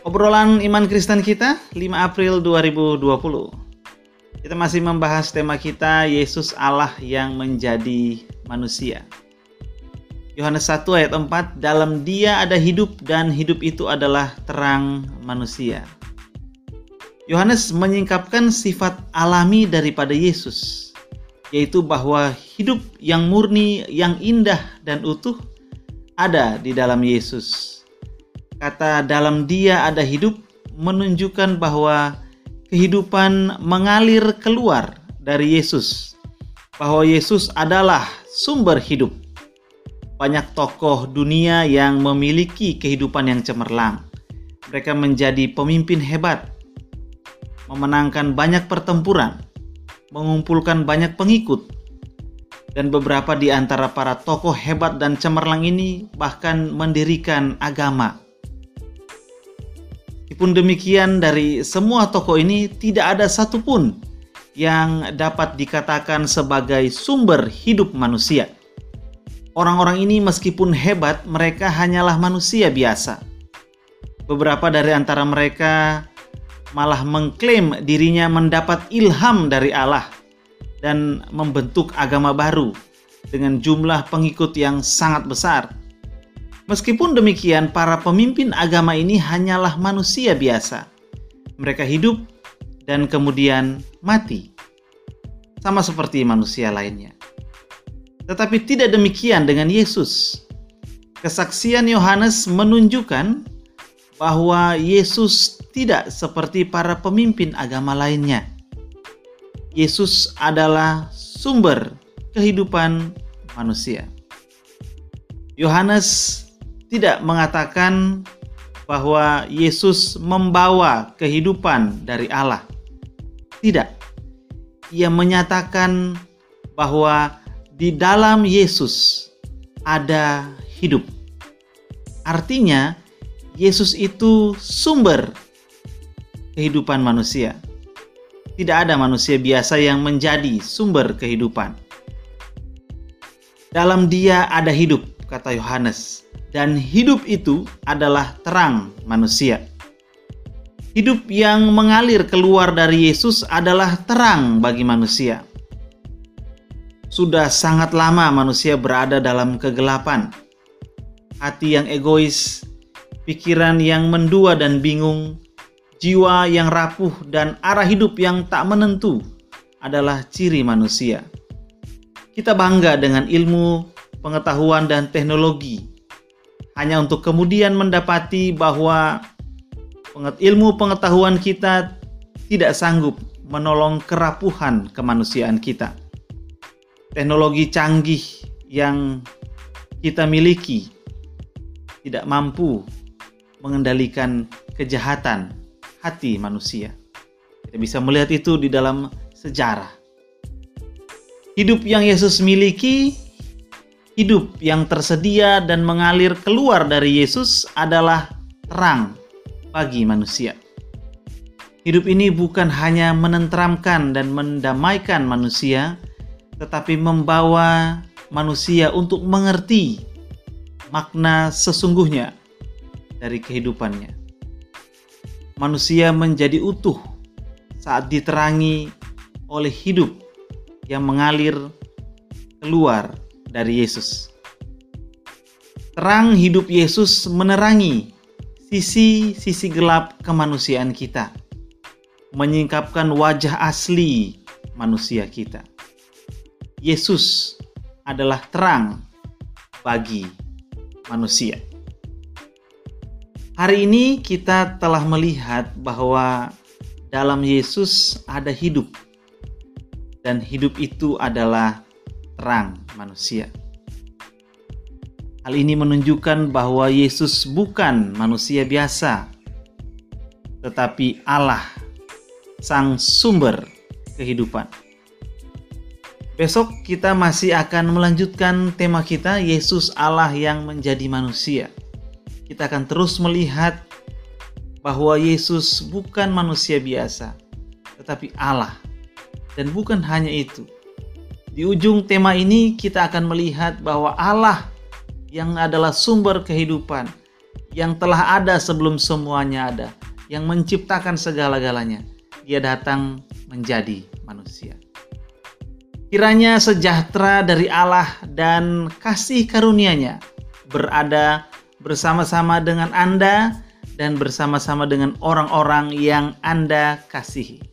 Obrolan iman Kristen kita 5 April 2020. Kita masih membahas tema kita Yesus Allah yang menjadi manusia. Yohanes 1 ayat 4 dalam dia ada hidup dan hidup itu adalah terang manusia. Yohanes menyingkapkan sifat alami daripada Yesus, yaitu bahwa hidup yang murni, yang indah dan utuh ada di dalam Yesus Kata dalam dia ada hidup menunjukkan bahwa kehidupan mengalir keluar dari Yesus. Bahwa Yesus adalah sumber hidup. Banyak tokoh dunia yang memiliki kehidupan yang cemerlang. Mereka menjadi pemimpin hebat, memenangkan banyak pertempuran, mengumpulkan banyak pengikut, dan beberapa di antara para tokoh hebat dan cemerlang ini bahkan mendirikan agama Meskipun demikian dari semua tokoh ini tidak ada satupun yang dapat dikatakan sebagai sumber hidup manusia. Orang-orang ini meskipun hebat, mereka hanyalah manusia biasa. Beberapa dari antara mereka malah mengklaim dirinya mendapat ilham dari Allah dan membentuk agama baru dengan jumlah pengikut yang sangat besar. Meskipun demikian, para pemimpin agama ini hanyalah manusia biasa. Mereka hidup dan kemudian mati, sama seperti manusia lainnya. Tetapi tidak demikian dengan Yesus. Kesaksian Yohanes menunjukkan bahwa Yesus tidak seperti para pemimpin agama lainnya. Yesus adalah sumber kehidupan manusia. Yohanes tidak mengatakan bahwa Yesus membawa kehidupan dari Allah. Tidak. Ia menyatakan bahwa di dalam Yesus ada hidup. Artinya, Yesus itu sumber kehidupan manusia. Tidak ada manusia biasa yang menjadi sumber kehidupan. Dalam Dia ada hidup, kata Yohanes dan hidup itu adalah terang manusia. Hidup yang mengalir keluar dari Yesus adalah terang bagi manusia. Sudah sangat lama manusia berada dalam kegelapan. Hati yang egois, pikiran yang mendua dan bingung, jiwa yang rapuh dan arah hidup yang tak menentu adalah ciri manusia. Kita bangga dengan ilmu, pengetahuan dan teknologi hanya untuk kemudian mendapati bahwa ilmu pengetahuan kita tidak sanggup menolong kerapuhan kemanusiaan kita. Teknologi canggih yang kita miliki tidak mampu mengendalikan kejahatan hati manusia. Kita bisa melihat itu di dalam sejarah. Hidup yang Yesus miliki hidup yang tersedia dan mengalir keluar dari Yesus adalah terang bagi manusia. Hidup ini bukan hanya menenteramkan dan mendamaikan manusia, tetapi membawa manusia untuk mengerti makna sesungguhnya dari kehidupannya. Manusia menjadi utuh saat diterangi oleh hidup yang mengalir keluar dari Yesus. Terang hidup Yesus menerangi sisi-sisi gelap kemanusiaan kita, menyingkapkan wajah asli manusia kita. Yesus adalah terang bagi manusia. Hari ini kita telah melihat bahwa dalam Yesus ada hidup, dan hidup itu adalah terang manusia. Hal ini menunjukkan bahwa Yesus bukan manusia biasa, tetapi Allah, Sang Sumber kehidupan. Besok kita masih akan melanjutkan tema kita, Yesus Allah yang menjadi manusia. Kita akan terus melihat bahwa Yesus bukan manusia biasa, tetapi Allah. Dan bukan hanya itu, di ujung tema ini kita akan melihat bahwa Allah yang adalah sumber kehidupan, yang telah ada sebelum semuanya ada, yang menciptakan segala-galanya. Dia datang menjadi manusia. Kiranya sejahtera dari Allah dan kasih karunia-Nya berada bersama-sama dengan Anda dan bersama-sama dengan orang-orang yang Anda kasihi.